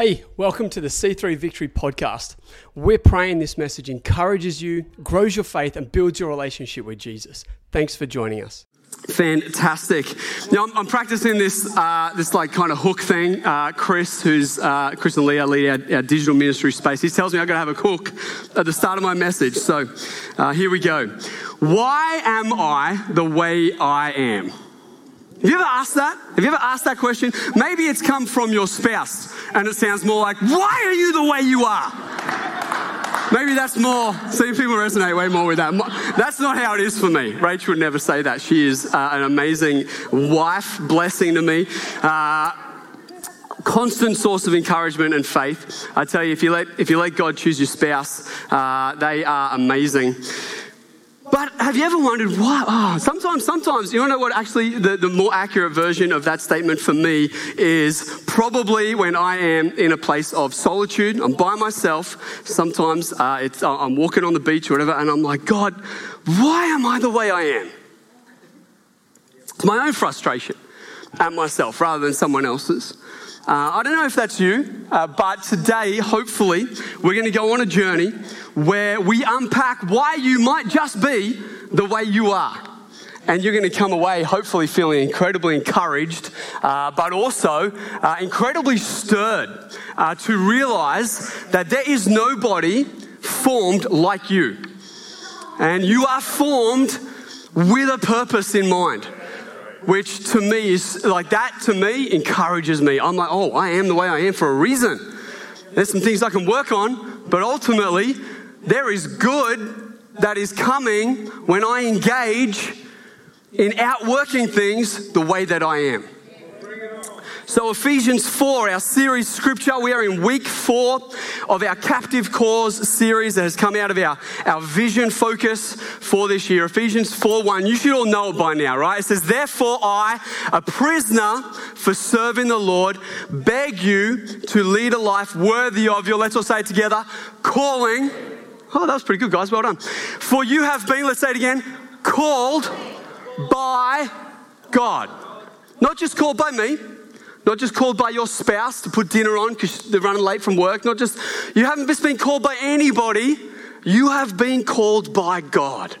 Hey, welcome to the C3 Victory podcast. We're praying this message encourages you, grows your faith, and builds your relationship with Jesus. Thanks for joining us. Fantastic. Now I'm, I'm practicing this, uh, this like kind of hook thing. Uh, Chris, who's uh, Chris and Leah lead our, our, digital ministry space. He tells me I've got to have a hook at the start of my message. So uh, here we go. Why am I the way I am? Have you ever asked that? Have you ever asked that question? Maybe it's come from your spouse and it sounds more like, Why are you the way you are? Maybe that's more, see, people resonate way more with that. That's not how it is for me. Rachel would never say that. She is uh, an amazing wife, blessing to me. Uh, constant source of encouragement and faith. I tell you, if you let, if you let God choose your spouse, uh, they are amazing. But have you ever wondered why? Oh, sometimes, sometimes, you want to know what actually the, the more accurate version of that statement for me is probably when I am in a place of solitude, I'm by myself. Sometimes uh, it's, uh, I'm walking on the beach or whatever, and I'm like, God, why am I the way I am? It's my own frustration at myself rather than someone else's. Uh, I don't know if that's you, uh, but today, hopefully, we're going to go on a journey where we unpack why you might just be the way you are. And you're going to come away hopefully feeling incredibly encouraged, uh, but also uh, incredibly stirred uh, to realize that there is nobody formed like you. And you are formed with a purpose in mind which to me is like that to me encourages me. I'm like, oh, I am the way I am for a reason. There's some things I can work on, but ultimately, there is good that is coming when I engage in outworking things the way that I am. So, Ephesians 4, our series scripture, we are in week four of our Captive Cause series that has come out of our, our vision focus for this year. Ephesians 4 1. You should all know it by now, right? It says, Therefore, I, a prisoner for serving the Lord, beg you to lead a life worthy of your, let's all say it together, calling. Oh, that was pretty good, guys. Well done. For you have been, let's say it again, called by God. Not just called by me, not just called by your spouse to put dinner on because they're running late from work. Not just, you haven't just been called by anybody. You have been called by God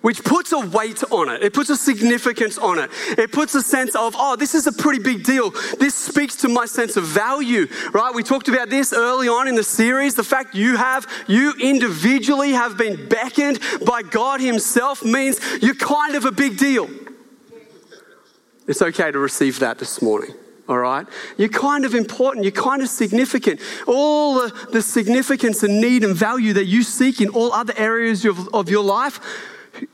which puts a weight on it. It puts a significance on it. It puts a sense of, oh, this is a pretty big deal. This speaks to my sense of value, right? We talked about this early on in the series. The fact you have, you individually have been beckoned by God Himself means you're kind of a big deal. It's okay to receive that this morning all right? You're kind of important, you're kind of significant. All the, the significance and need and value that you seek in all other areas of, of your life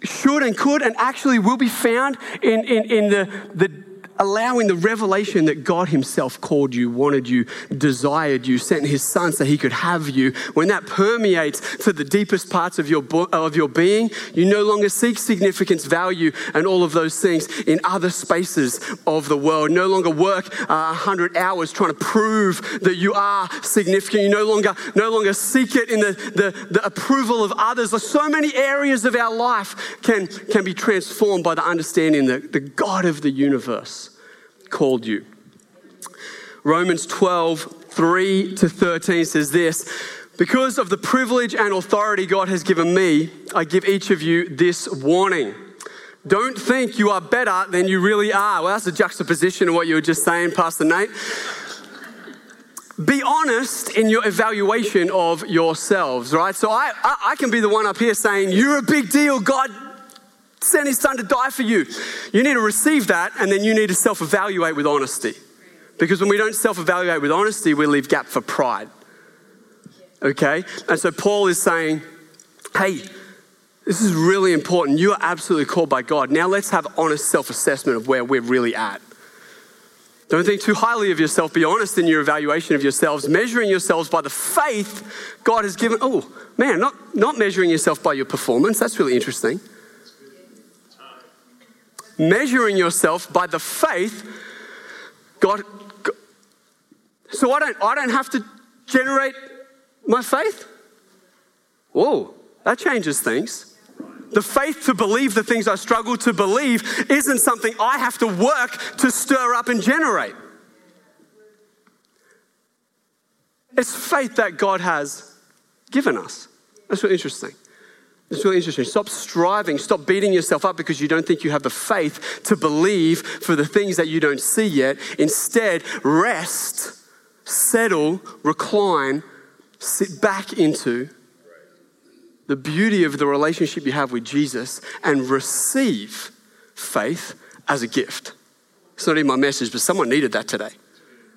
should and could and actually will be found in, in, in the, the allowing the revelation that God Himself called you, wanted you, desired you, sent His Son so He could have you, when that permeates to the deepest parts of your, of your being, you no longer seek significance, value, and all of those things in other spaces of the world. No longer work uh, 100 hours trying to prove that you are significant. You no longer, no longer seek it in the, the, the approval of others. so many areas of our life can, can be transformed by the understanding that the God of the universe called you. Romans 12, 3 to 13 says this Because of the privilege and authority God has given me, I give each of you this warning. Don't think you are better than you really are. Well, that's a juxtaposition of what you were just saying, Pastor Nate. Be honest in your evaluation of yourselves, right? So I, I, I can be the one up here saying, You're a big deal. God sent his son to die for you. You need to receive that, and then you need to self evaluate with honesty. Because when we don't self evaluate with honesty, we leave gap for pride. Okay? And so Paul is saying, hey, this is really important. You are absolutely called by God. Now let's have honest self assessment of where we're really at. Don't think too highly of yourself. Be honest in your evaluation of yourselves, measuring yourselves by the faith God has given. Oh, man, not, not measuring yourself by your performance. That's really interesting measuring yourself by the faith God. So I don't, I don't have to generate my faith? Whoa, that changes things. The faith to believe the things I struggle to believe isn't something I have to work to stir up and generate. It's faith that God has given us. That's really interesting. It's really interesting. Stop striving. Stop beating yourself up because you don't think you have the faith to believe for the things that you don't see yet. Instead, rest, settle, recline, sit back into the beauty of the relationship you have with Jesus and receive faith as a gift. It's not in my message, but someone needed that today.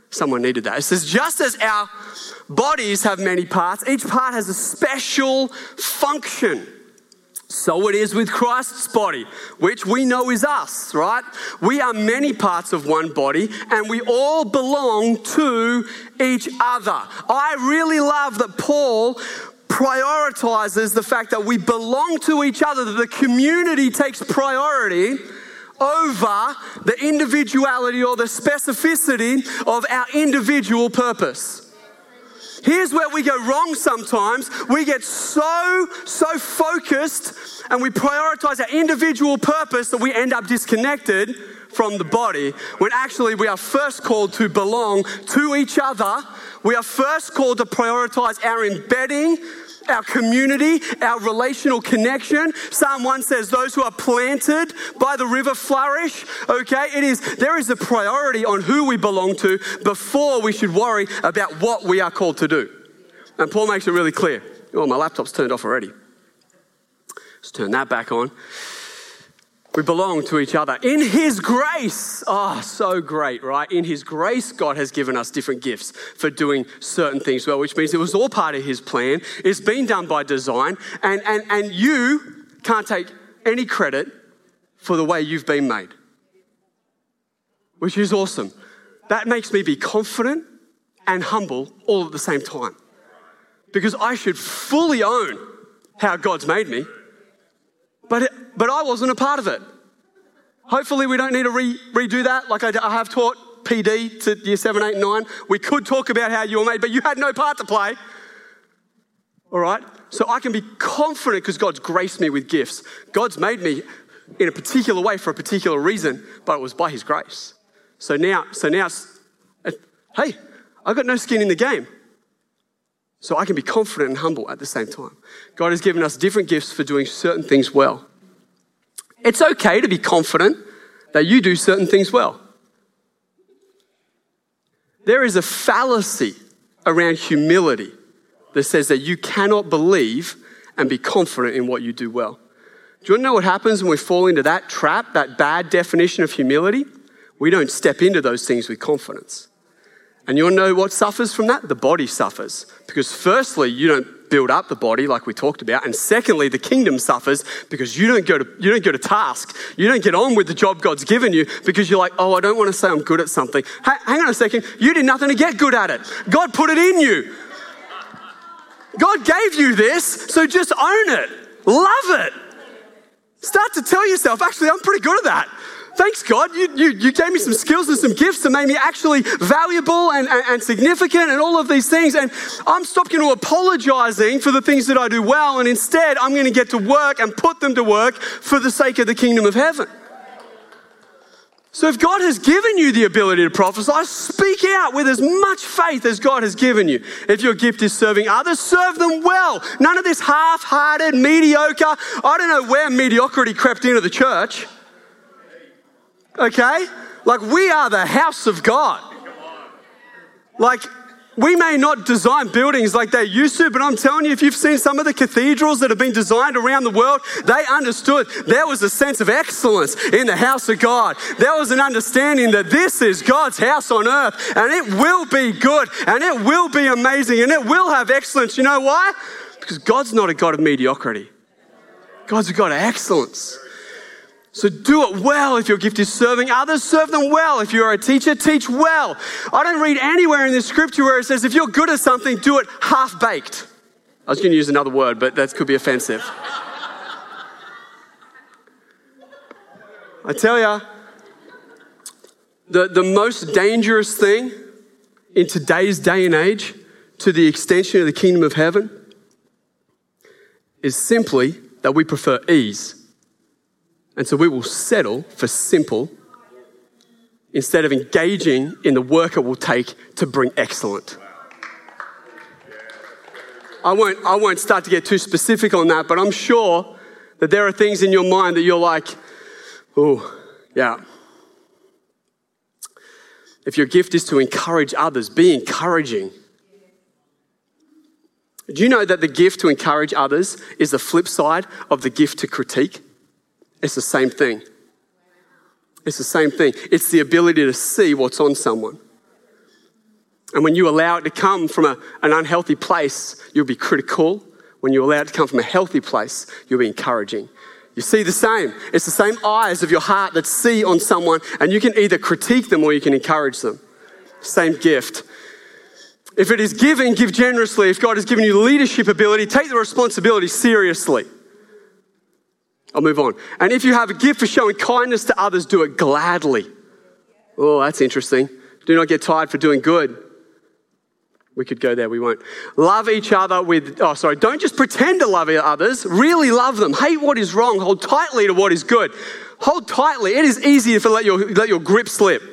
Someone needed that. It says, just as our bodies have many parts, each part has a special function. So it is with Christ's body, which we know is us, right? We are many parts of one body and we all belong to each other. I really love that Paul prioritizes the fact that we belong to each other, that the community takes priority over the individuality or the specificity of our individual purpose. Here's where we go wrong sometimes. We get so, so focused and we prioritize our individual purpose that we end up disconnected from the body when actually we are first called to belong to each other. We are first called to prioritize our embedding our community, our relational connection. Psalm 1 says, Those who are planted by the river flourish. Okay, it is, there is a priority on who we belong to before we should worry about what we are called to do. And Paul makes it really clear. Oh, my laptop's turned off already. Let's turn that back on. We belong to each other. In His grace, oh, so great, right? In His grace, God has given us different gifts for doing certain things well, which means it was all part of His plan. It's been done by design, and, and, and you can't take any credit for the way you've been made, which is awesome. That makes me be confident and humble all at the same time because I should fully own how God's made me. But, but I wasn't a part of it. Hopefully, we don't need to re, redo that. Like I, I have taught PD to year 7, 8, 9. We could talk about how you were made, but you had no part to play. All right? So I can be confident because God's graced me with gifts. God's made me in a particular way for a particular reason, but it was by His grace. So now, so now, hey, I've got no skin in the game. So I can be confident and humble at the same time. God has given us different gifts for doing certain things well. It's okay to be confident that you do certain things well. There is a fallacy around humility that says that you cannot believe and be confident in what you do well. Do you want to know what happens when we fall into that trap, that bad definition of humility? We don't step into those things with confidence. And you want to know what suffers from that? The body suffers. Because, firstly, you don't build up the body like we talked about. And secondly, the kingdom suffers because you don't go to, you don't go to task. You don't get on with the job God's given you because you're like, oh, I don't want to say I'm good at something. hang on a second. You did nothing to get good at it. God put it in you. God gave you this, so just own it. Love it. Start to tell yourself, actually, I'm pretty good at that thanks God, you, you, you gave me some skills and some gifts that made me actually valuable and, and, and significant and all of these things. And I'm stopping to apologizing for the things that I do well. And instead, I'm going to get to work and put them to work for the sake of the kingdom of heaven. So if God has given you the ability to prophesy, speak out with as much faith as God has given you. If your gift is serving others, serve them well. None of this half-hearted, mediocre. I don't know where mediocrity crept into the church okay? Like, we are the house of God. Like, we may not design buildings like they used to, but I'm telling you, if you've seen some of the cathedrals that have been designed around the world, they understood there was a sense of excellence in the house of God. There was an understanding that this is God's house on earth and it will be good and it will be amazing and it will have excellence. You know why? Because God's not a God of mediocrity, God's a God of excellence. So do it well if your gift is serving others, serve them well. If you're a teacher, teach well. I don't read anywhere in the scripture where it says if you're good at something, do it half baked. I was going to use another word, but that could be offensive. I tell you, the, the most dangerous thing in today's day and age to the extension of the kingdom of heaven is simply that we prefer ease and so we will settle for simple instead of engaging in the work it will take to bring excellent. I won't, I won't start to get too specific on that, but I'm sure that there are things in your mind that you're like, oh, yeah. If your gift is to encourage others, be encouraging. Do you know that the gift to encourage others is the flip side of the gift to critique? It's the same thing. It's the same thing. It's the ability to see what's on someone. And when you allow it to come from a, an unhealthy place, you'll be critical. When you allow it to come from a healthy place, you'll be encouraging. You see the same. It's the same eyes of your heart that see on someone, and you can either critique them or you can encourage them. Same gift. If it is giving, give generously. If God has given you leadership ability, take the responsibility seriously. I'll move on. And if you have a gift for showing kindness to others, do it gladly. Oh, that's interesting. Do not get tired for doing good. We could go there, we won't. Love each other with, oh, sorry, don't just pretend to love others, really love them. Hate what is wrong, hold tightly to what is good. Hold tightly. It is easy to let your, let your grip slip,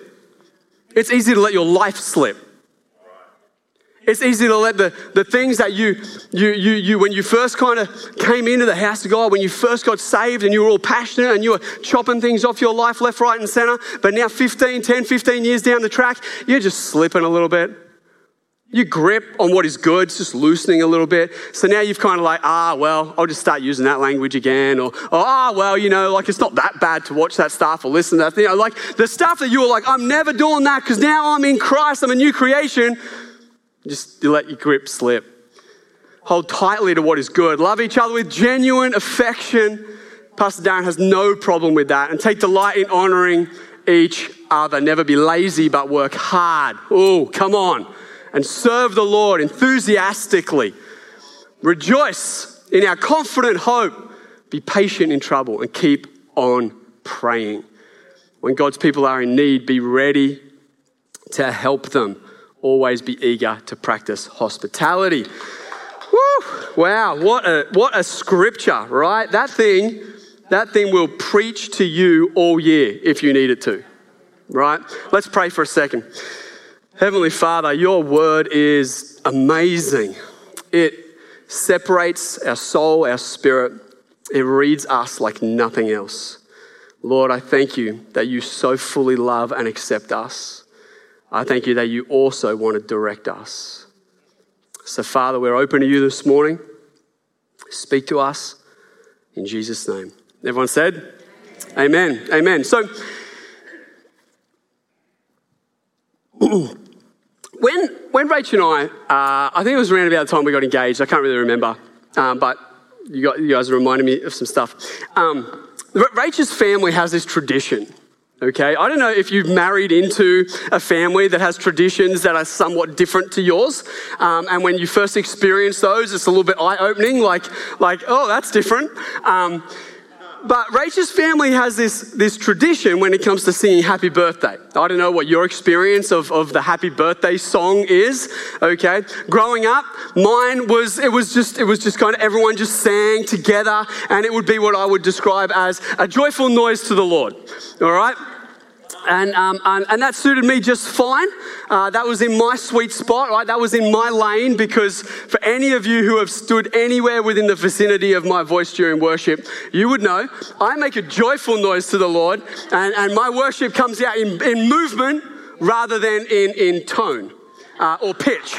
it's easy to let your life slip. It's easy to let the, the things that you, you, you, you, when you first kind of came into the house of God, when you first got saved and you were all passionate and you were chopping things off your life left, right, and center, but now 15, 10, 15 years down the track, you're just slipping a little bit. Your grip on what is good is just loosening a little bit. So now you've kind of like, ah, well, I'll just start using that language again. Or, ah, well, you know, like it's not that bad to watch that stuff or listen to that. You know, like the stuff that you were like, I'm never doing that because now I'm in Christ, I'm a new creation. Just let your grip slip. Hold tightly to what is good. Love each other with genuine affection. Pastor Darren has no problem with that. And take delight in honoring each other. Never be lazy, but work hard. Oh, come on. And serve the Lord enthusiastically. Rejoice in our confident hope. Be patient in trouble and keep on praying. When God's people are in need, be ready to help them always be eager to practice hospitality. Woo! Wow, what a, what a scripture, right? That thing, that thing will preach to you all year if you need it to, right? Let's pray for a second. Heavenly Father, your word is amazing. It separates our soul, our spirit. It reads us like nothing else. Lord, I thank you that you so fully love and accept us. I thank you that you also want to direct us. So, Father, we're open to you this morning. Speak to us in Jesus' name. Everyone said, Amen. Amen. Amen. So, when, when Rachel and I, uh, I think it was around about the time we got engaged, I can't really remember, um, but you, got, you guys reminded me of some stuff. Um, Rachel's family has this tradition Okay, I don't know if you've married into a family that has traditions that are somewhat different to yours, um, and when you first experience those, it's a little bit eye-opening, like, like, oh, that's different. Um, but Rachel's family has this, this tradition when it comes to singing happy birthday. I don't know what your experience of, of the happy birthday song is, okay? Growing up, mine was, it was just, it was just kind of everyone just sang together and it would be what I would describe as a joyful noise to the Lord, all right? And, um, and, and, that suited me just fine. Uh, that was in my sweet spot, right? That was in my lane because for any of you who have stood anywhere within the vicinity of my voice during worship, you would know I make a joyful noise to the Lord, and, and my worship comes out in, in movement rather than in, in tone uh, or pitch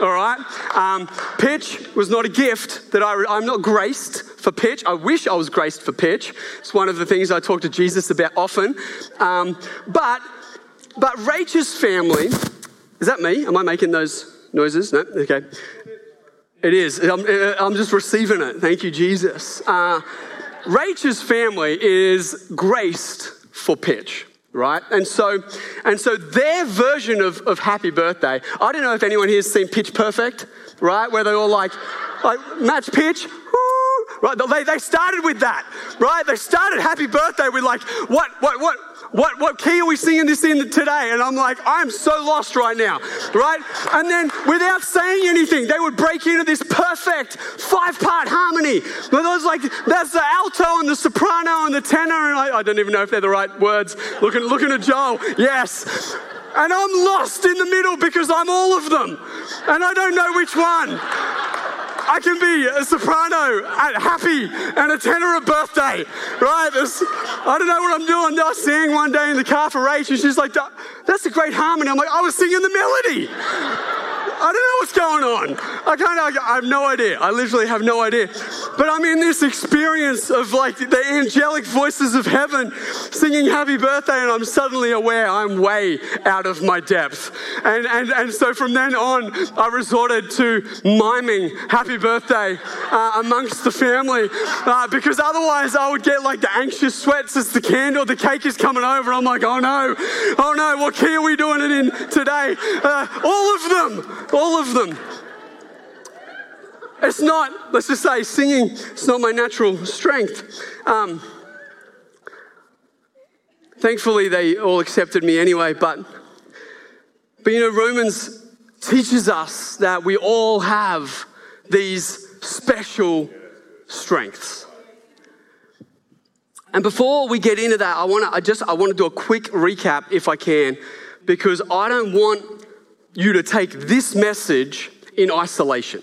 all right? Um, pitch was not a gift that I, I'm not graced for pitch. I wish I was graced for pitch. It's one of the things I talk to Jesus about often. Um, but, but Rachel's family, is that me? Am I making those noises? No? Okay. It is. I'm, I'm just receiving it. Thank you, Jesus. Uh, Rachel's family is graced for pitch right? And so, and so their version of, of happy birthday, I don't know if anyone here has seen Pitch Perfect, right? Where they're all like, like match pitch, right? They, they started with that, right? They started happy birthday with like, what, what, what, what, what key are we singing this in today? And I'm like, I'm so lost right now, right? And then without saying anything, they would break into this perfect five part harmony. But was like, that's the alto and the soprano and the tenor. And I, I don't even know if they're the right words. Looking, looking at Joel, yes. And I'm lost in the middle because I'm all of them. And I don't know which one. I can be a soprano at happy and a tenor at birthday, right? There's, I don't know what I'm doing. I was singing one day in the car for Rach, and she's like, "That's a great harmony." I'm like, "I was singing the melody." I don't know what's going on. I kind of, I have no idea. I literally have no idea. But I'm in this experience of like the angelic voices of heaven singing happy birthday, and I'm suddenly aware I'm way out of my depth. And, and, and so from then on, I resorted to miming happy birthday uh, amongst the family uh, because otherwise I would get like the anxious sweats as the candle, the cake is coming over. I'm like, oh no, oh no, what key are we doing it in today? Uh, all of them, all of them. It's not, let's just say, singing, it's not my natural strength. Um, thankfully, they all accepted me anyway, but, but you know, Romans teaches us that we all have these special strengths. And before we get into that, I want to I just I want to do a quick recap if I can because I don't want you to take this message in isolation.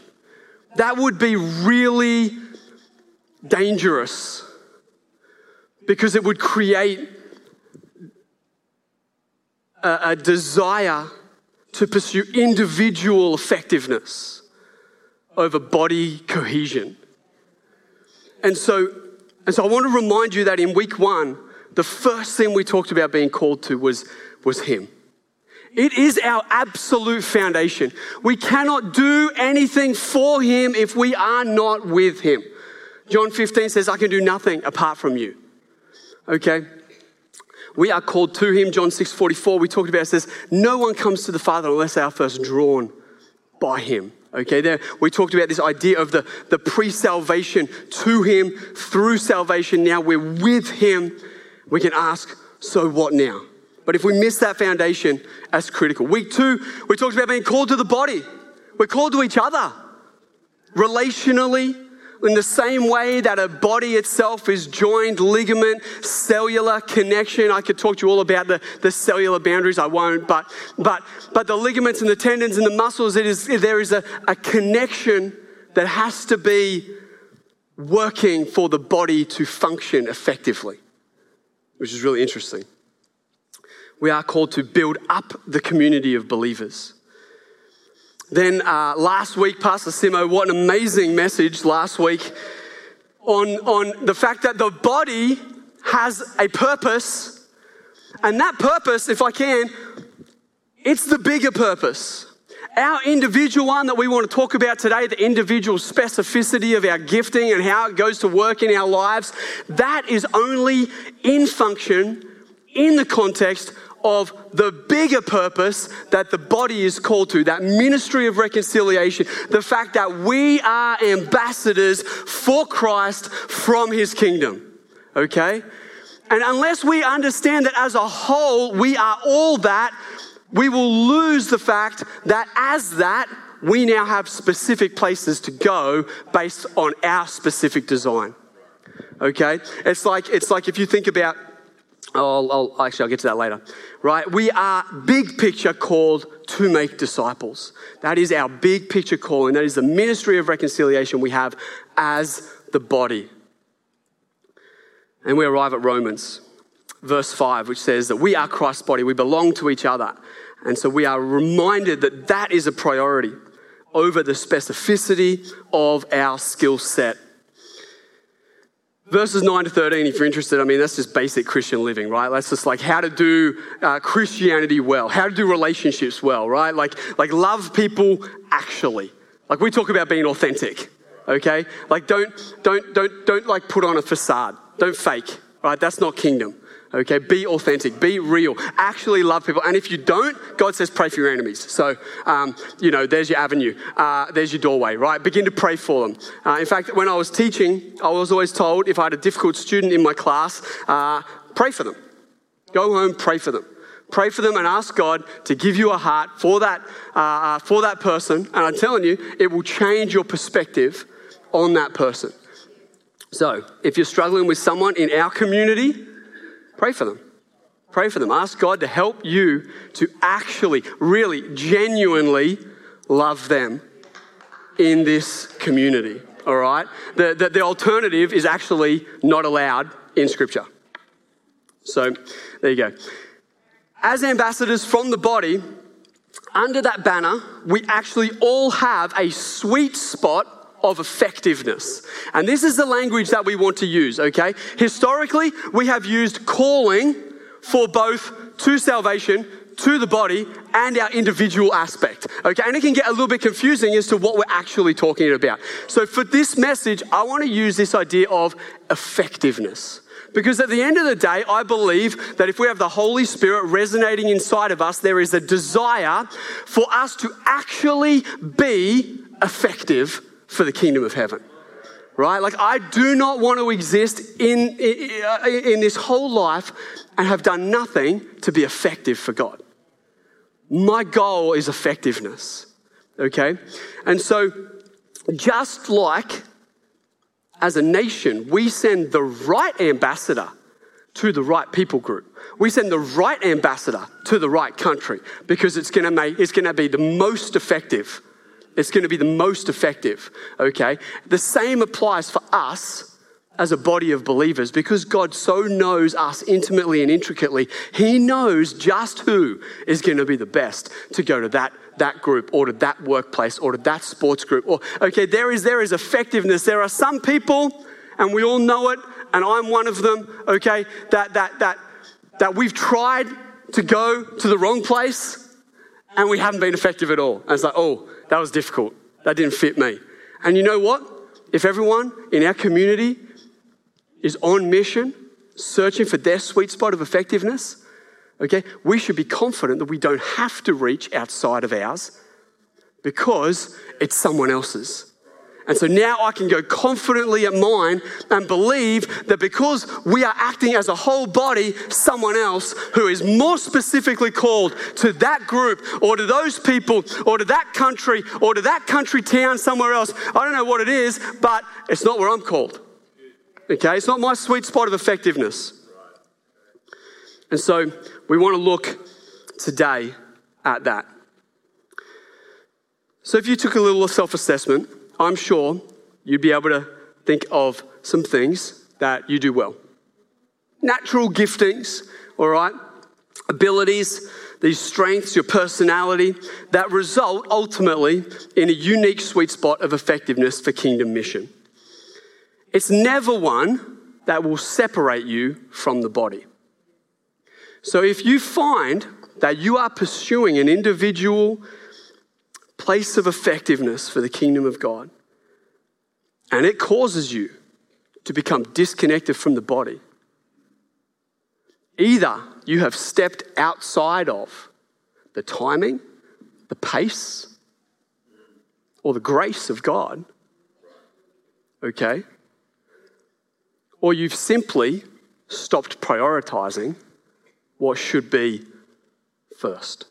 That would be really dangerous because it would create a, a desire to pursue individual effectiveness over body cohesion. And so, and so I want to remind you that in week one, the first thing we talked about being called to was, was Him. It is our absolute foundation. We cannot do anything for Him if we are not with Him. John 15 says, I can do nothing apart from you. Okay? We are called to Him. John 6 44, we talked about it says, No one comes to the Father unless they are first drawn by Him. Okay, there we talked about this idea of the, the pre salvation to Him through salvation. Now we're with Him. We can ask, So what now? But if we miss that foundation, that's critical. Week two, we talked about being called to the body. We're called to each other relationally, in the same way that a body itself is joined, ligament, cellular connection. I could talk to you all about the, the cellular boundaries, I won't, but, but, but the ligaments and the tendons and the muscles, it is, there is a, a connection that has to be working for the body to function effectively, which is really interesting we are called to build up the community of believers. Then uh, last week, Pastor Simo, what an amazing message last week on, on the fact that the body has a purpose. And that purpose, if I can, it's the bigger purpose. Our individual one that we want to talk about today, the individual specificity of our gifting and how it goes to work in our lives, that is only in function in the context of the bigger purpose that the body is called to, that ministry of reconciliation, the fact that we are ambassadors for Christ from his kingdom. Okay? And unless we understand that as a whole, we are all that, we will lose the fact that as that, we now have specific places to go based on our specific design. Okay? It's like, it's like if you think about Oh, I'll, I'll, actually, I'll get to that later. Right? We are big picture called to make disciples. That is our big picture calling. That is the ministry of reconciliation we have as the body. And we arrive at Romans, verse 5, which says that we are Christ's body. We belong to each other. And so we are reminded that that is a priority over the specificity of our skill set verses 9 to 13, if you're interested, I mean, that's just basic Christian living, right? That's just like how to do uh, Christianity well, how to do relationships well, right? Like, like love people actually. Like we talk about being authentic, okay? Like don't, don't, don't, don't like put on a facade. Don't fake, right? That's not kingdom. Okay, be authentic, be real, actually love people. And if you don't, God says pray for your enemies. So, um, you know, there's your avenue, uh, there's your doorway, right? Begin to pray for them. Uh, in fact, when I was teaching, I was always told if I had a difficult student in my class, uh, pray for them. Go home, pray for them. Pray for them and ask God to give you a heart for that, uh, uh, for that person. And I'm telling you, it will change your perspective on that person. So, if you're struggling with someone in our community, Pray for them. Pray for them. Ask God to help you to actually, really, genuinely love them in this community, all right? The, the, the alternative is actually not allowed in Scripture. So there you go. As ambassadors from the body, under that banner, we actually all have a sweet spot of effectiveness. And this is the language that we want to use, okay? Historically, we have used calling for both to salvation, to the body, and our individual aspect, okay? And it can get a little bit confusing as to what we're actually talking about. So for this message, I want to use this idea of effectiveness. Because at the end of the day, I believe that if we have the Holy Spirit resonating inside of us, there is a desire for us to actually be effective for the kingdom of heaven. Right? Like, I do not want to exist in, in, this whole life and have done nothing to be effective for God. My goal is effectiveness. Okay? And so, just like as a nation, we send the right ambassador to the right people group. We send the right ambassador to the right country because it's going to make it's going to be the most effective. It's going to be the most effective, okay? The same applies for us as a body of believers because God so knows us intimately and intricately. He knows just who is going to be the best to go to that that group or to that workplace or to that sports group. Or okay, there is there is effectiveness. There are some people, and we all know it, and I'm one of them, okay, that that that that we've tried to go to the wrong place and we haven't been effective at all. And it's like, oh, that was difficult. That didn't fit me. And you know what? If everyone in our community is on mission, searching for their sweet spot of effectiveness, okay, we should be confident that we don't have to reach outside of ours because it's someone else's. And so now I can go confidently at mine and believe that because we are acting as a whole body, someone else who is more specifically called to that group or to those people or to that country or to that country town somewhere else, I don't know what it is, but it's not where I'm called. Okay, it's not my sweet spot of effectiveness. And so we want to look today at that. So if you took a little self assessment, I'm sure you'd be able to think of some things that you do well. Natural giftings, all right? Abilities, these strengths, your personality that result ultimately in a unique sweet spot of effectiveness for kingdom mission. It's never one that will separate you from the body. So if you find that you are pursuing an individual place of effectiveness for the kingdom of God, and it causes you to become disconnected from the body, either you have stepped outside of the timing, the pace, or the grace of God, okay? Or you've simply stopped prioritizing what should be first.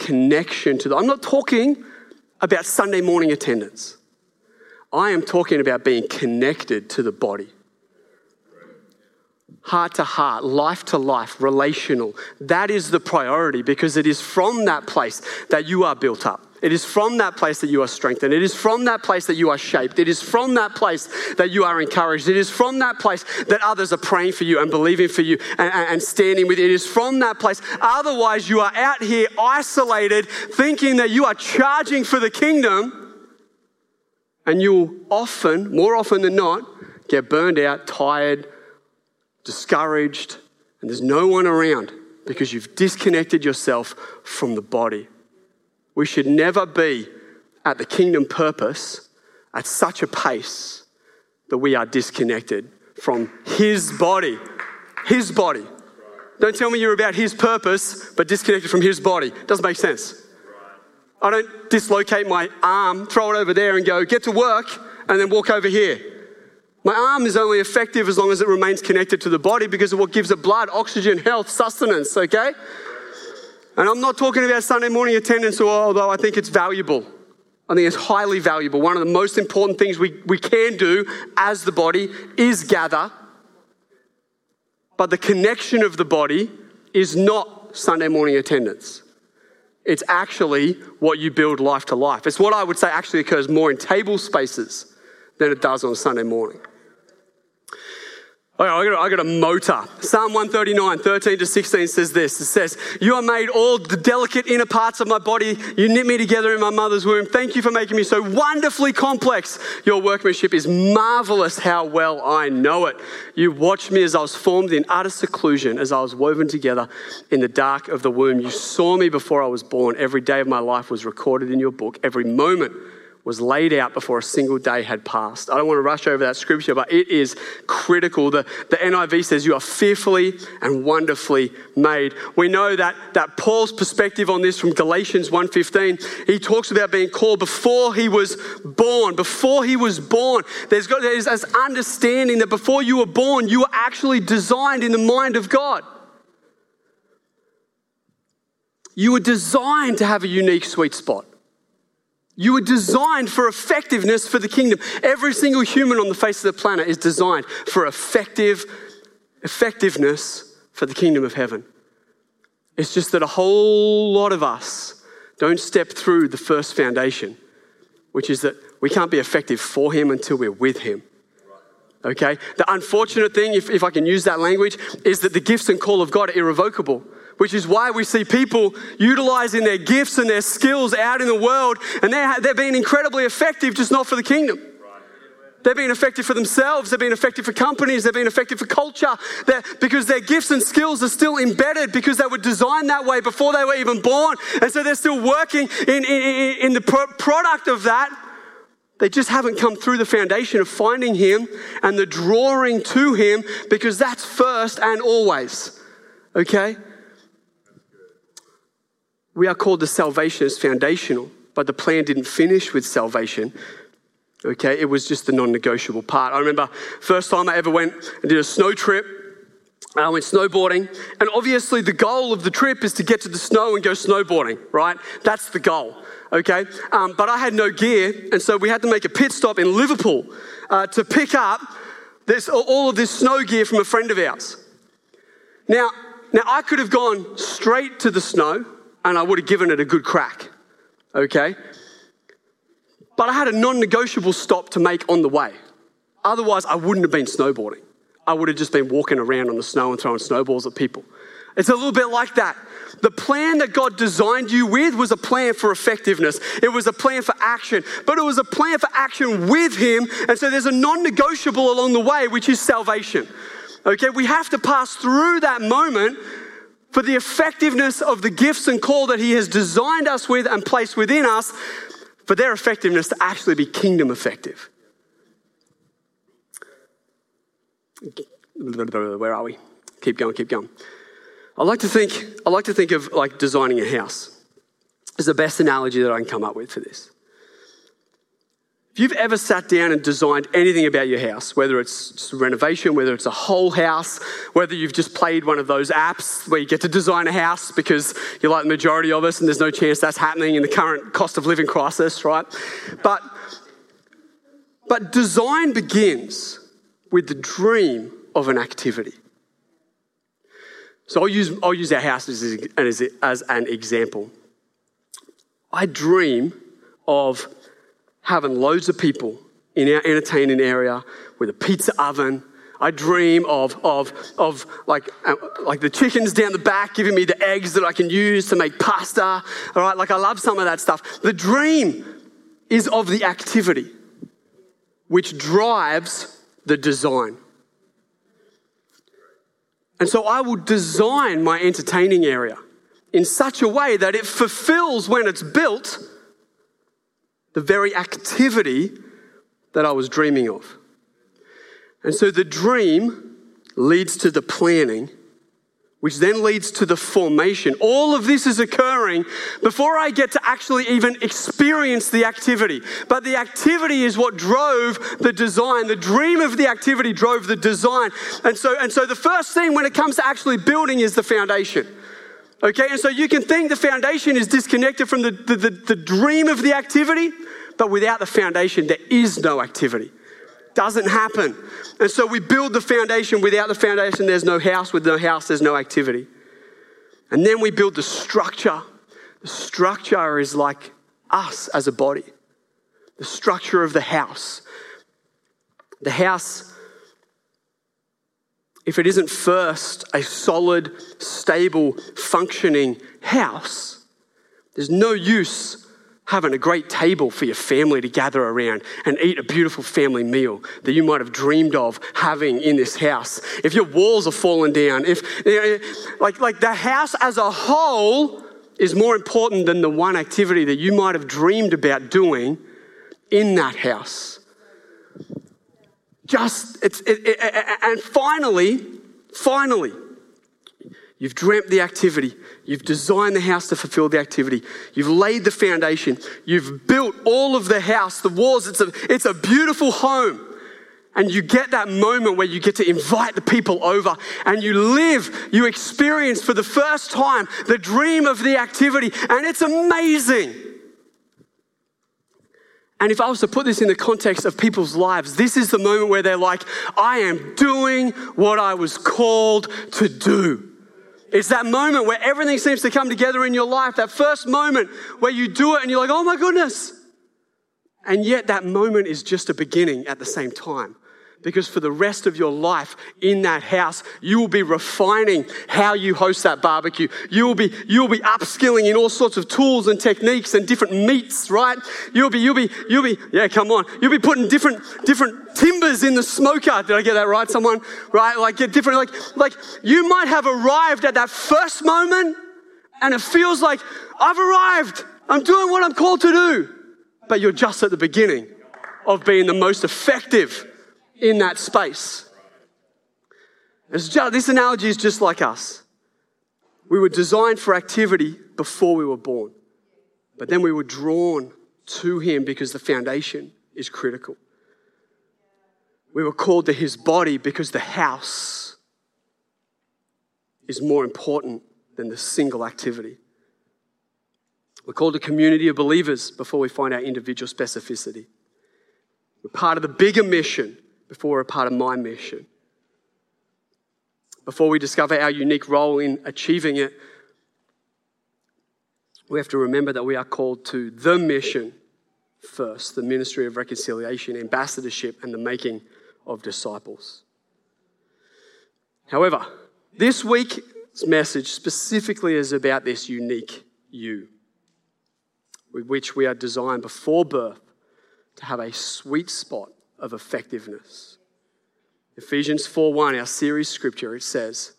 Connection to the. I'm not talking about Sunday morning attendance. I am talking about being connected to the body. Heart to heart, life to life, relational. That is the priority because it is from that place that you are built up. It is from that place that you are strengthened. It is from that place that you are shaped. It is from that place that you are encouraged. It is from that place that others are praying for you and believing for you and, and, standing with you. It is from that place. Otherwise, you are out here isolated, thinking that you are charging for the kingdom, and you'll often, more often than not, get burned out, tired, discouraged, and there's no one around because you've disconnected yourself from the body. We should never be at the kingdom purpose at such a pace that we are disconnected from His body. His body. Don't tell me you're about His purpose, but disconnected from His body. Doesn't make sense. I don't dislocate my arm, throw it over there, and go, get to work, and then walk over here. My arm is only effective as long as it remains connected to the body because of what gives it blood, oxygen, health, sustenance, okay? And I'm not talking about Sunday morning attendance, although I think it's valuable. I think it's highly valuable. One of the most important things we, we can do as the body is gather. But the connection of the body is not Sunday morning attendance. It's actually what you build life to life. It's what I would say actually occurs more in table spaces than it does on Sunday morning. Okay, I got, a, I got a motor. Psalm 139, 13 to 16 says this. It says, You are made all the delicate inner parts of my body. You knit me together in my mother's womb. Thank you for making me so wonderfully complex. Your workmanship is marvelous how well I know it. You watched me as I was formed in utter seclusion, as I was woven together in the dark of the womb. You saw me before I was born. Every day of my life was recorded in your book. Every moment was laid out before a single day had passed. I don't want to rush over that scripture, but it is critical. The, the NIV says you are fearfully and wonderfully made. We know that, that Paul's perspective on this from Galatians 1.15, he talks about being called before he was born. Before he was born, there's, got, there's this understanding that before you were born, you were actually designed in the mind of God. You were designed to have a unique sweet spot. You were designed for effectiveness for the kingdom. Every single human on the face of the planet is designed for effective effectiveness for the kingdom of heaven. It's just that a whole lot of us don't step through the first foundation, which is that we can't be effective for him until we're with him. Okay? The unfortunate thing, if, if I can use that language, is that the gifts and call of God are irrevocable which is why we see people utilizing their gifts and their skills out in the world, and they're, they're being incredibly effective, just not for the kingdom. They're being effective for themselves. They're being effective for companies. They're being effective for culture. They're, because their gifts and skills are still embedded because they were designed that way before they were even born. And so they're still working in, in, in the pro- product of that. They just haven't come through the foundation of finding Him and the drawing to Him because that's first and always. Okay? We are called the salvation is foundational, but the plan didn't finish with salvation. Okay, it was just the non-negotiable part. I remember first time I ever went and did a snow trip. I went snowboarding, and obviously the goal of the trip is to get to the snow and go snowboarding, right? That's the goal, okay? Um, but I had no gear, and so we had to make a pit stop in Liverpool uh, to pick up this, all of this snow gear from a friend of ours. Now, now I could have gone straight to the snow, and I would have given it a good crack, okay? But I had a non negotiable stop to make on the way. Otherwise, I wouldn't have been snowboarding. I would have just been walking around on the snow and throwing snowballs at people. It's a little bit like that. The plan that God designed you with was a plan for effectiveness. It was a plan for action, but it was a plan for action with Him. And so there's a non negotiable along the way, which is salvation. Okay, we have to pass through that moment for the effectiveness of the gifts and call that He has designed us with and placed within us, for their effectiveness to actually be kingdom effective. Where are we? Keep going, keep going. I like to think, I like to think of like designing a house. Is the best analogy that I can come up with for this. If you've ever sat down and designed anything about your house, whether it's renovation, whether it's a whole house, whether you've just played one of those apps where you get to design a house because you're like the majority of us and there's no chance that's happening in the current cost of living crisis, right? But, but design begins with the dream of an activity. So I'll use, I'll use our house as, as, as an example. I dream of having loads of people in our entertaining area with a pizza oven. I dream of, of, of like, uh, like the chickens down the back giving me the eggs that I can use to make pasta. All right, like I love some of that stuff. The dream is of the activity which drives the design. And so I will design my entertaining area in such a way that it fulfills when it's built the very activity that I was dreaming of. And so the dream leads to the planning, which then leads to the formation. All of this is occurring before I get to actually even experience the activity. But the activity is what drove the design. The dream of the activity drove the design. And so, and so the first thing when it comes to actually building is the foundation. Okay, and so you can think the foundation is disconnected from the, the, the, the dream of the activity, but without the foundation, there is no activity. Doesn't happen. And so we build the foundation. Without the foundation, there's no house. With no house, there's no activity. And then we build the structure The structure is like us as a body, the structure of the house. The house, if it isn't first a solid, stable, functioning house, there's no use having a great table for your family to gather around and eat a beautiful family meal that you might have dreamed of having in this house. If your walls are falling down, if like, like the house as a whole is more important than the one activity that you might have dreamed about doing in that house. Just, it's, it, it, and finally, finally, You've dreamt the activity. You've designed the house to fulfill the activity. You've laid the foundation. You've built all of the house, the walls. It's a, it's a beautiful home. And you get that moment where you get to invite the people over and you live, you experience for the first time the dream of the activity. And it's amazing. And if I was to put this in the context of people's lives, this is the moment where they're like, I am doing what I was called to do. It's that moment where everything seems to come together in your life, that first moment where you do it and you're like, oh my goodness. And yet that moment is just a beginning at the same time because for the rest of your life in that house, you will be refining how you host that barbecue. You will be, you will be upskilling in all sorts of tools and techniques and different meats, right? You'll be, you'll be, you'll be, yeah, come on. You'll be putting different, different timbers in the smoker. Did I get that right? Someone, right? Like get different, like, like you might have arrived at that first moment and it feels like I've arrived. I'm doing what I'm called to do. But you're just at the beginning of being the most effective in that space. Just, this analogy is just like us. We were designed for activity before we were born, but then we were drawn to Him because the foundation is critical. We were called to His body because the house is more important than the single activity. We're called a community of believers before we find our individual specificity. We're part of the bigger mission before a part of my mission. Before we discover our unique role in achieving it, we have to remember that we are called to the mission first the ministry of reconciliation, ambassadorship, and the making of disciples. However, this week's message specifically is about this unique you, with which we are designed before birth to have a sweet spot of effectiveness. Ephesians 4:1, our series scripture, it says,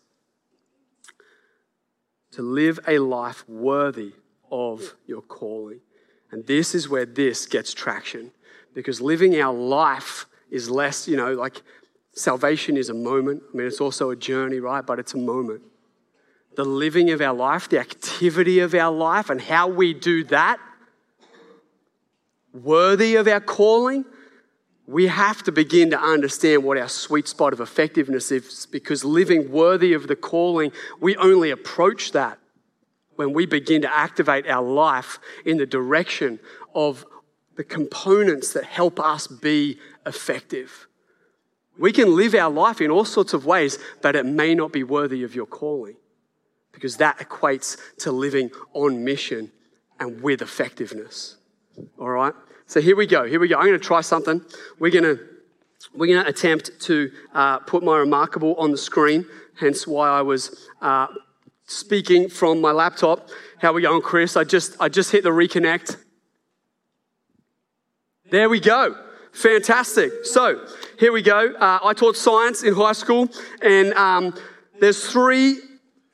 to live a life worthy of your calling. And this is where this gets traction because living our life is less, you know, like salvation is a moment. I mean, it's also a journey, right? But it's a moment. The living of our life, the activity of our life, and how we do that worthy of our calling we have to begin to understand what our sweet spot of effectiveness is because living worthy of the calling, we only approach that when we begin to activate our life in the direction of the components that help us be effective. We can live our life in all sorts of ways, but it may not be worthy of your calling because that equates to living on mission and with effectiveness. All right? So here we go. Here we go. I'm going to try something. We're going to we're going to attempt to uh, put my remarkable on the screen. Hence why I was uh, speaking from my laptop. How we going, Chris? I just I just hit the reconnect. There we go. Fantastic. So here we go. Uh, I taught science in high school, and um, there's three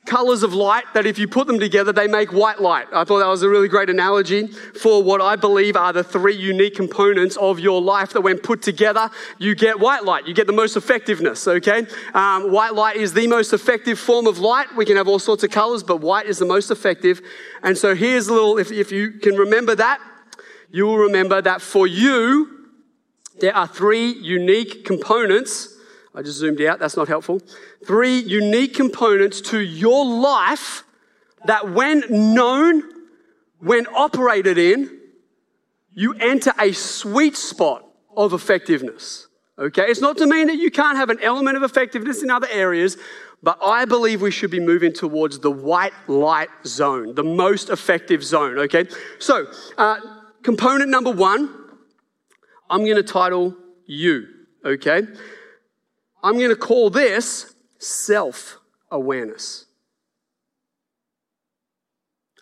colors of light that if you put them together, they make white light. I thought that was a really great analogy for what I believe are the three unique components of your life that when put together, you get white light. You get the most effectiveness, okay? Um, white light is the most effective form of light. We can have all sorts of colors, but white is the most effective. And so here's a little, if, if you can remember that, you will remember that for you, there are three unique components I just zoomed out, that's not helpful. Three unique components to your life that, when known, when operated in, you enter a sweet spot of effectiveness. Okay? It's not to mean that you can't have an element of effectiveness in other areas, but I believe we should be moving towards the white light zone, the most effective zone. Okay? So, uh, component number one, I'm going to title you. Okay? I'm going to call this self awareness.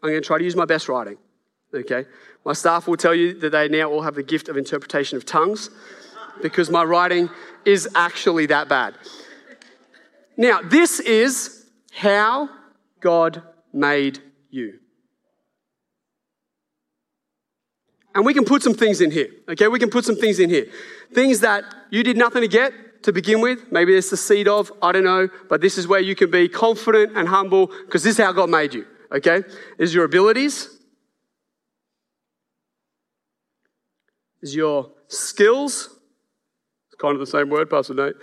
I'm going to try to use my best writing. Okay? My staff will tell you that they now all have the gift of interpretation of tongues because my writing is actually that bad. Now, this is how God made you. And we can put some things in here, okay? We can put some things in here. Things that you did nothing to get to begin with. Maybe it's the seed of, I don't know, but this is where you can be confident and humble because this is how God made you, okay? Is your abilities, is your skills. It's kind of the same word, Pastor Nate.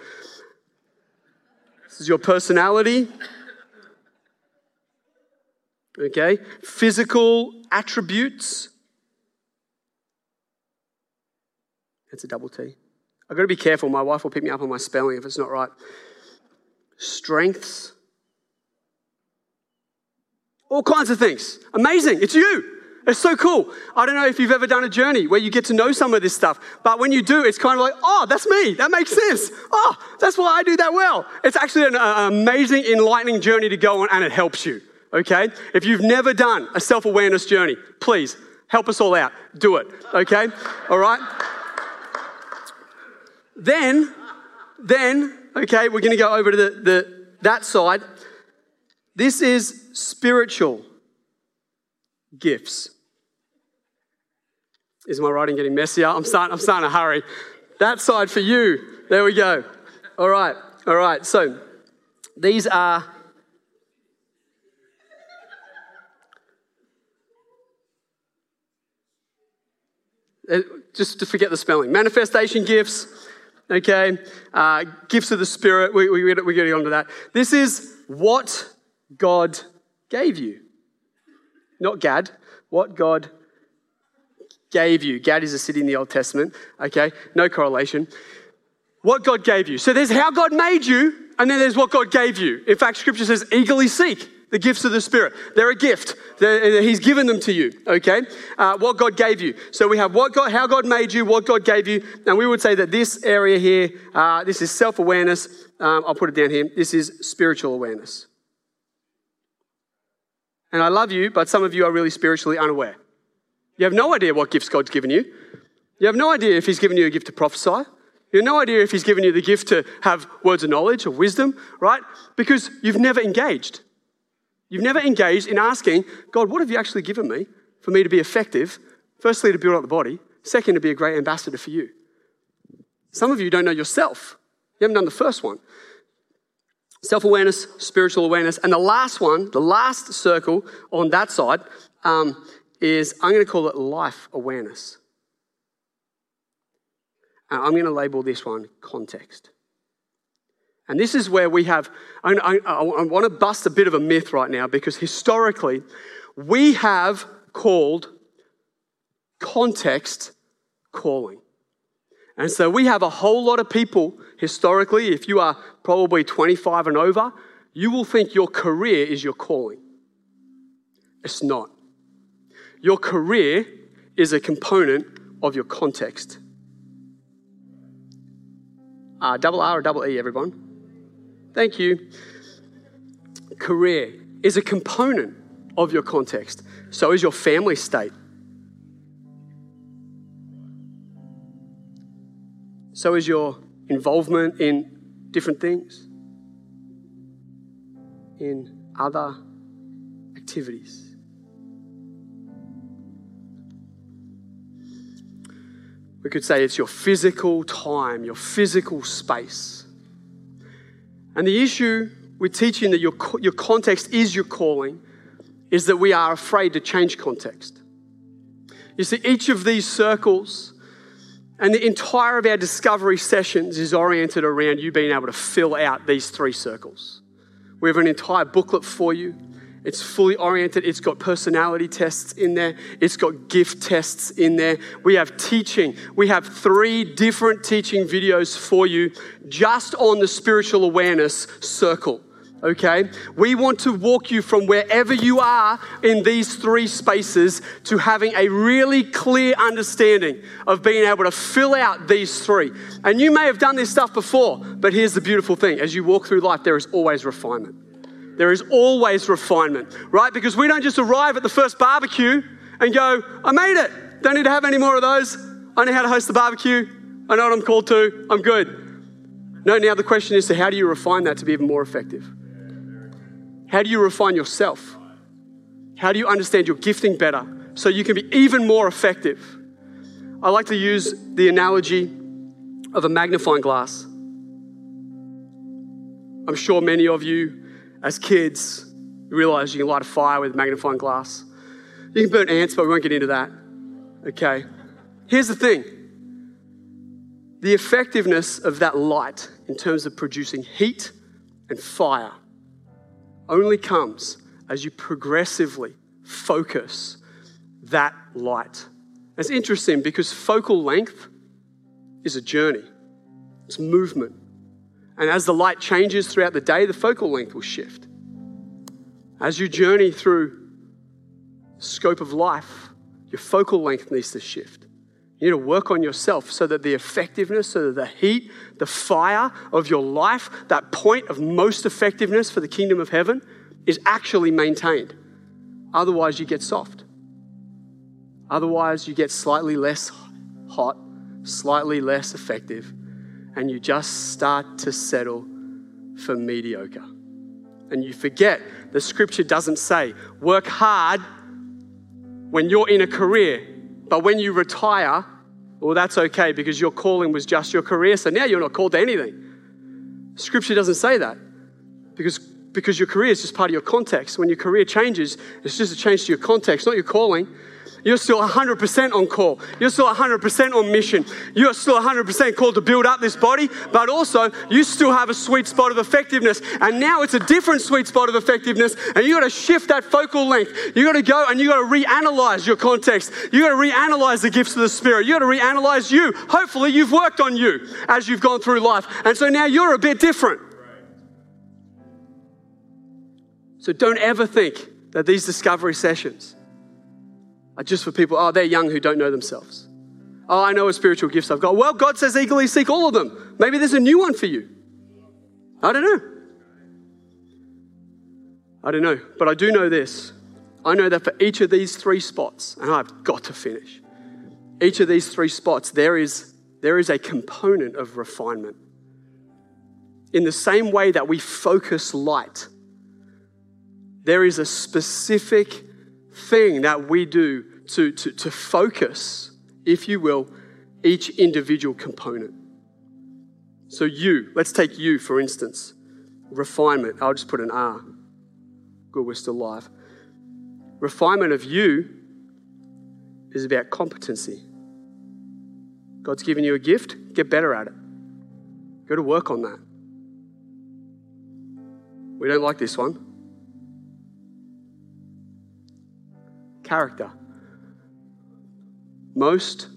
This is your personality. Okay? Physical attributes. It's a double T. I've got to be careful. My wife will pick me up on my spelling if it's not right. Strengths. All kinds of things. Amazing. It's you. It's so cool. I don't know if you've ever done a journey where you get to know some of this stuff, but when you do, it's kind of like, oh, that's me. That makes sense. Oh, that's why I do that well. It's actually an, an amazing, enlightening journey to go on, and it helps you. Okay? If you've never done a self awareness journey, please help us all out. Do it. Okay? All right? Then, then, okay, we're going to go over to the, the that side. This is spiritual gifts. Is my writing getting messier? I'm starting, I'm starting to hurry. That side for you. There we go. All right, all right. So these are. Uh, just to forget the spelling. Manifestation gifts, okay? Uh, gifts of the Spirit. We, we, we're getting on to that. This is what God gave you. Not Gad, what God gave you. Gad is a city in the Old Testament, okay? No correlation. What God gave you. So there's how God made you, and then there's what God gave you. In fact, scripture says, eagerly seek the gifts of the Spirit. They're a gift. They're, he's given them to you, okay? Uh, what God gave you. So we have what God, how God made you, what God gave you, and we would say that this area here, uh, this is self awareness. Um, I'll put it down here. This is spiritual awareness. And I love you, but some of you are really spiritually unaware. You have no idea what gifts God's given you. You have no idea if He's given you a gift to prophesy. You have no idea if He's given you the gift to have words of knowledge or wisdom, right? Because you've never engaged. You've never engaged in asking, God, what have you actually given me for me to be effective? Firstly, to build up the body. Second, to be a great ambassador for you. Some of you don't know yourself. You haven't done the first one. Self awareness, spiritual awareness. And the last one, the last circle on that side, um, is I'm going to call it life awareness. And I'm going to label this one context. And this is where we have, I, I, I want to bust a bit of a myth right now because historically, we have called context calling. And so we have a whole lot of people historically, if you are probably 25 and over, you will think your career is your calling. It's not. Your career is a component of your context. Uh, double R or double E, everyone? Thank you. Career is a component of your context. So is your family state. So is your involvement in different things, in other activities. We could say it's your physical time, your physical space. And the issue with teaching that your, your context is your calling is that we are afraid to change context. You see, each of these circles and the entire of our discovery sessions is oriented around you being able to fill out these three circles. We have an entire booklet for you. It's fully oriented. It's got personality tests in there. It's got gift tests in there. We have teaching. We have three different teaching videos for you just on the spiritual awareness circle. Okay? We want to walk you from wherever you are in these three spaces to having a really clear understanding of being able to fill out these three. And you may have done this stuff before, but here's the beautiful thing as you walk through life, there is always refinement. There is always refinement, right? Because we don't just arrive at the first barbecue and go, I made it. Don't need to have any more of those. I know how to host the barbecue. I know what I'm called to. I'm good. No, now the question is, so how do you refine that to be even more effective? How do you refine yourself? How do you understand your gifting better so you can be even more effective? I like to use the analogy of a magnifying glass. I'm sure many of you as kids, you realize you can light a fire with a magnifying glass. You can burn ants, but we won't get into that. Okay. Here's the thing the effectiveness of that light in terms of producing heat and fire only comes as you progressively focus that light. It's interesting because focal length is a journey, it's movement. And as the light changes throughout the day, the focal length will shift. As you journey through the scope of life, your focal length needs to shift. You need to work on yourself so that the effectiveness, so that the heat, the fire of your life, that point of most effectiveness for the kingdom of heaven, is actually maintained. Otherwise, you get soft. Otherwise, you get slightly less hot, slightly less effective, and you just start to settle for mediocre. And you forget the scripture doesn't say work hard when you're in a career, but when you retire, well, that's okay because your calling was just your career, so now you're not called to anything. Scripture doesn't say that because, because your career is just part of your context. When your career changes, it's just a change to your context, not your calling. You're still 100% on call. You're still 100% on mission. You're still 100% called to build up this body, but also you still have a sweet spot of effectiveness. And now it's a different sweet spot of effectiveness, and you got to shift that focal length. You got to go and you got to reanalyze your context. You got to reanalyze the gifts of the Spirit. You got to reanalyze you. Hopefully, you've worked on you as you've gone through life. And so now you're a bit different. So don't ever think that these discovery sessions are just for people, oh, they're young who don't know themselves. Oh, I know what spiritual gifts I've got. Well, God says eagerly seek all of them. Maybe there's a new one for you. I don't know. I don't know. But I do know this. I know that for each of these three spots, and I've got to finish, each of these three spots, there is, there is a component of refinement. In the same way that we focus light, there is a specific thing that we do to, to, to focus, if you will, each individual component. So, you, let's take you for instance. Refinement, I'll just put an R. Good, we're still live. Refinement of you is about competency. God's given you a gift, get better at it. Go to work on that. We don't like this one. Character. Most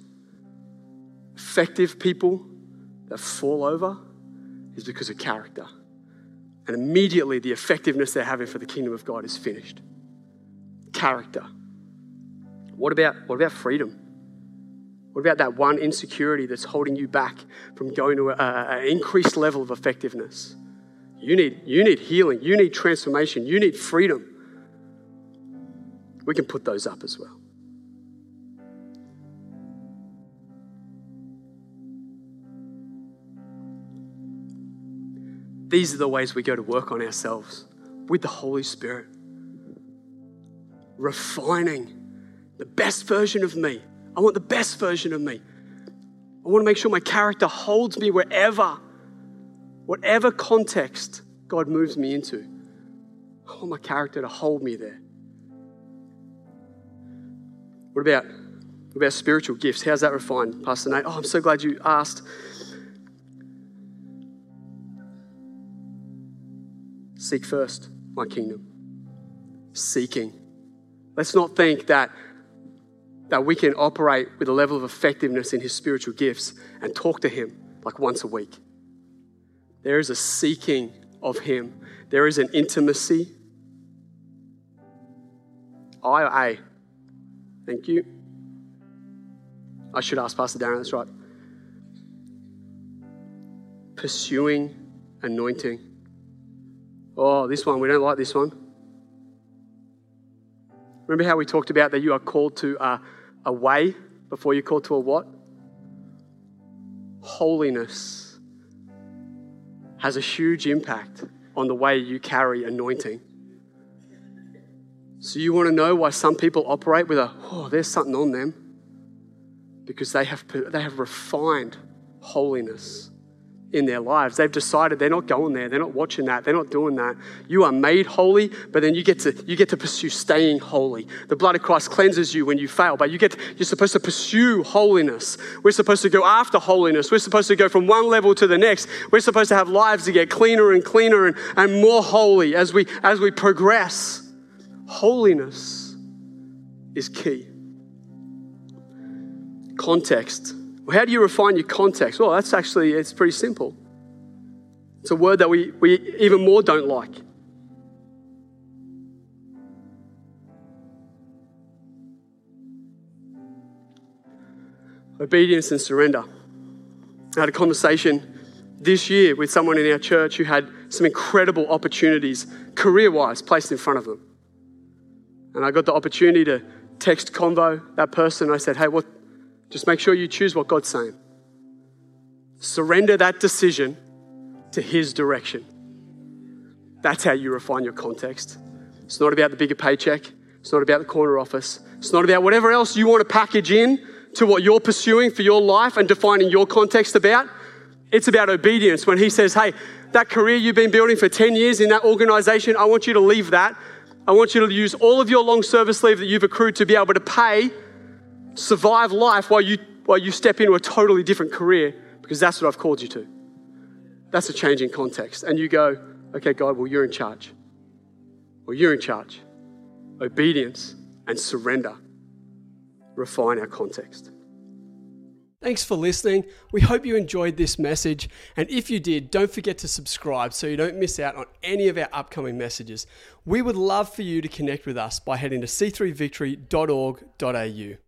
effective people that fall over is because of character. And immediately the effectiveness they're having for the kingdom of God is finished. Character. What about, what about freedom? What about that one insecurity that's holding you back from going to an increased level of effectiveness? You need, you need healing. You need transformation. You need freedom. We can put those up as well. These are the ways we go to work on ourselves with the Holy Spirit, refining the best version of me. I want the best version of me. I want to make sure my character holds me wherever, whatever context God moves me into. I want my character to hold me there. What about, what about spiritual gifts? How's that refined, Pastor Nate? Oh, I'm so glad you asked. Seek first my kingdom. seeking. Let's not think that, that we can operate with a level of effectiveness in His spiritual gifts and talk to Him like once a week. There is a seeking of Him, there is an intimacy. I A? Thank you. I should ask Pastor Darren, that's right. Pursuing anointing. Oh, this one, we don't like this one. Remember how we talked about that you are called to a, a way before you're called to a what? Holiness has a huge impact on the way you carry anointing. So, you want to know why some people operate with a, oh, there's something on them? Because they have, they have refined holiness in their lives. They've decided they're not going there. They're not watching that. They're not doing that. You are made holy, but then you get to you get to pursue staying holy. The blood of Christ cleanses you when you fail, but you get you're supposed to pursue holiness. We're supposed to go after holiness. We're supposed to go from one level to the next. We're supposed to have lives that get cleaner and cleaner and, and more holy as we as we progress. Holiness is key. Context how do you refine your context? Well, that's actually, it's pretty simple. It's a word that we, we even more don't like. Obedience and surrender. I had a conversation this year with someone in our church who had some incredible opportunities, career wise, placed in front of them. And I got the opportunity to text convo that person. I said, Hey, what, just make sure you choose what God's saying. Surrender that decision to His direction. That's how you refine your context. It's not about the bigger paycheck. It's not about the corner office. It's not about whatever else you want to package in to what you're pursuing for your life and defining your context about. It's about obedience. When He says, hey, that career you've been building for 10 years in that organization, I want you to leave that. I want you to use all of your long service leave that you've accrued to be able to pay survive life while you, while you step into a totally different career because that's what I've called you to. That's a change in context. And you go, okay, God, well, you're in charge. Well, you're in charge. Obedience and surrender refine our context. Thanks for listening. We hope you enjoyed this message. And if you did, don't forget to subscribe so you don't miss out on any of our upcoming messages. We would love for you to connect with us by heading to c3victory.org.au.